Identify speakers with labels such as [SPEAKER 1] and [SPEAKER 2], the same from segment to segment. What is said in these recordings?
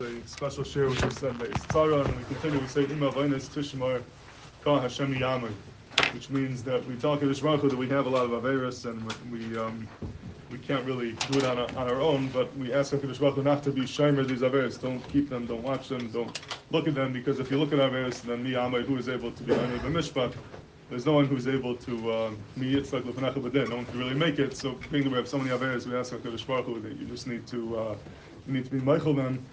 [SPEAKER 1] the special share which we said the Tzara, and we continue, we say Tishmar Ka Hashem which means that we talk in Baruch that we have a lot of Averis and we, we, um, we can't really do it on our, on our own, but we ask HaKadosh not to be Shimer these Averis. Don't keep them, don't watch them, don't look at them, because if you look at Averis, then Mi Yamai, who is able to be under the Mishpat, there's no one who's able to uh, Mi Yitzchak Lefanecha B'din, no one can really make it, so being that we have so many Averis, we ask HaKadosh that you just need to, uh, you need to be Mochel them,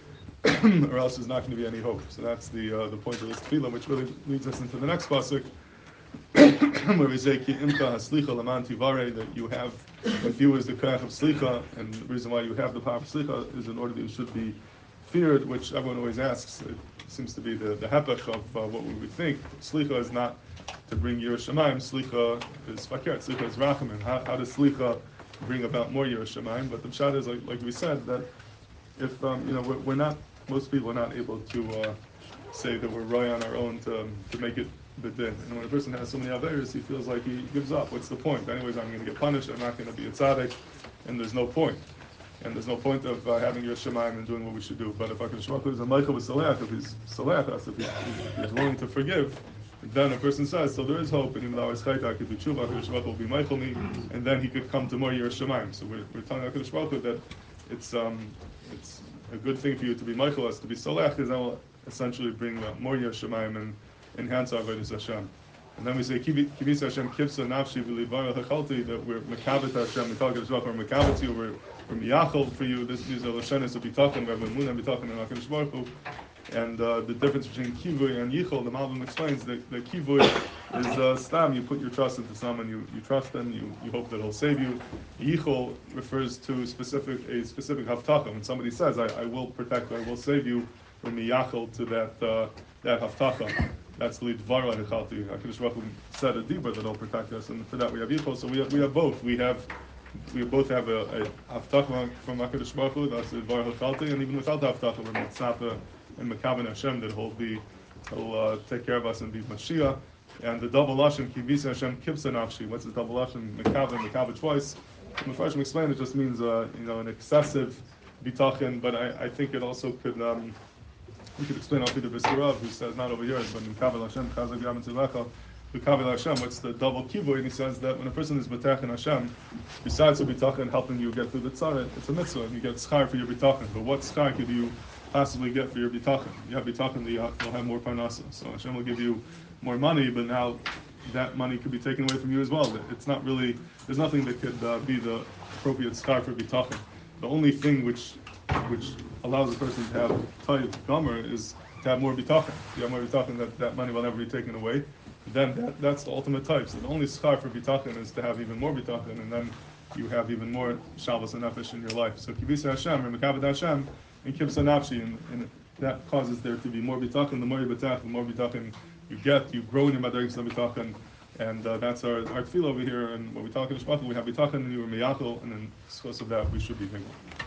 [SPEAKER 1] or else there's not going to be any hope. So that's the uh, the point of this tefillah, which really leads us into the next pasuk, where we say imka haslicha laman tivare that you have if you is the koach of slicha, and the reason why you have the power of slicha is in order that you should be feared, which everyone always asks. It seems to be the the hepech of uh, what we would think. Slicha is not to bring Yiras Shamayim. Slicha is fakir. Slicha is rachamim. How, how does slicha bring about more Yiras Shamayim? But the pshat is like, like we said that if um, you know we're, we're not most people are not able to uh, say that we're right on our own to, um, to make it bidin. And when a person has so many averis, he feels like he gives up. What's the point? Anyways, I'm going to get punished. I'm not going to be a tzaddik, and there's no point. And there's no point of uh, having your shemaim and doing what we should do. But if HaKadosh Baruch is a Mochel with Saleh, if he's us, if he's, willing to forgive, then a person says, so there is hope, and even though I could do tshuva, HaKadosh Baruch will be Mochel me, and then he could come to more Yer Shemaim. So we're, we're telling HaKadosh Baruch that it's, um, it's a good thing for you to be Mochel us, to be Saleh, because that will essentially bring uh, more Yer Shemaim and enhance our Avodah Hashem. And then we say, Kibis Hashem kivsa nafshi v'livara hachalti, that we're mekabit Hashem, we talk about we're mekabit you, we're, we're miyachal for you, this, these are Lashanis of Bitachen, we have Emunah Bitachen and HaKadosh Baruch. And uh, the difference between kivui and yichol, the Malbim explains that the kivui is uh, stam, you put your trust into someone, you, you trust them, you, you hope that he'll save you. Yichol refers to specific a specific haftachah. When somebody says, I, I will protect I will save you, from the miyachal to that, uh, that haftachah. That's the dvara hechalti. HaKadosh Baruch said a deeper that will protect us, and for that we have yichol. So we have, we have both. We have we both have a, a haftach from HaKadosh that's the dvar hechalti, and even without the haftach, we're mitzapa and mekavan Hashem that he'll be he'll uh, take care of us and be Mashiach. And the double lashon kivisa Hashem kibsa nafshi. What's the double lashon? Mekavan, mekavan twice. Mepharshim explained it just means uh, you know an excessive bitachin, but I, I think it also could. Um, we could explain the Bisarav, who says not over here, but Kavel Hashem, Chazak Yam Tzilecha, the Kavel Hashem, what's the double kivoy? And he says that when a person is Batach in Hashem, besides the bitachin helping you get through the tzara, it's a mitzvah, and you get schar for your bitachin. But what schar could you possibly get for your bitachin? You have bitachin, you'll have more parnasa. So Hashem will give you more money, but now that money could be taken away from you as well. It's not really, there's nothing that could uh, be the appropriate schar for bitachin. The only thing which which allows a person to have tayyid gomer is to have more bitachon. You have more bitachon, that, that money will never be taken away. Then that, that's the ultimate type. So the only schar for bitachon is to have even more bitachon, and then you have even more shavas and nefesh in your life. So kibisa Hashem, or mekabed Hashem, and kibsa nafshi, and, and that causes there to be more bitachon. The more you the more bitachon you get. You grow in your madarikis bitachon. And uh, that's our, our tefillah over here. And when we talk in Shmachah, we have bitachon, and you were miyachel, and then because of that, we should be thankful.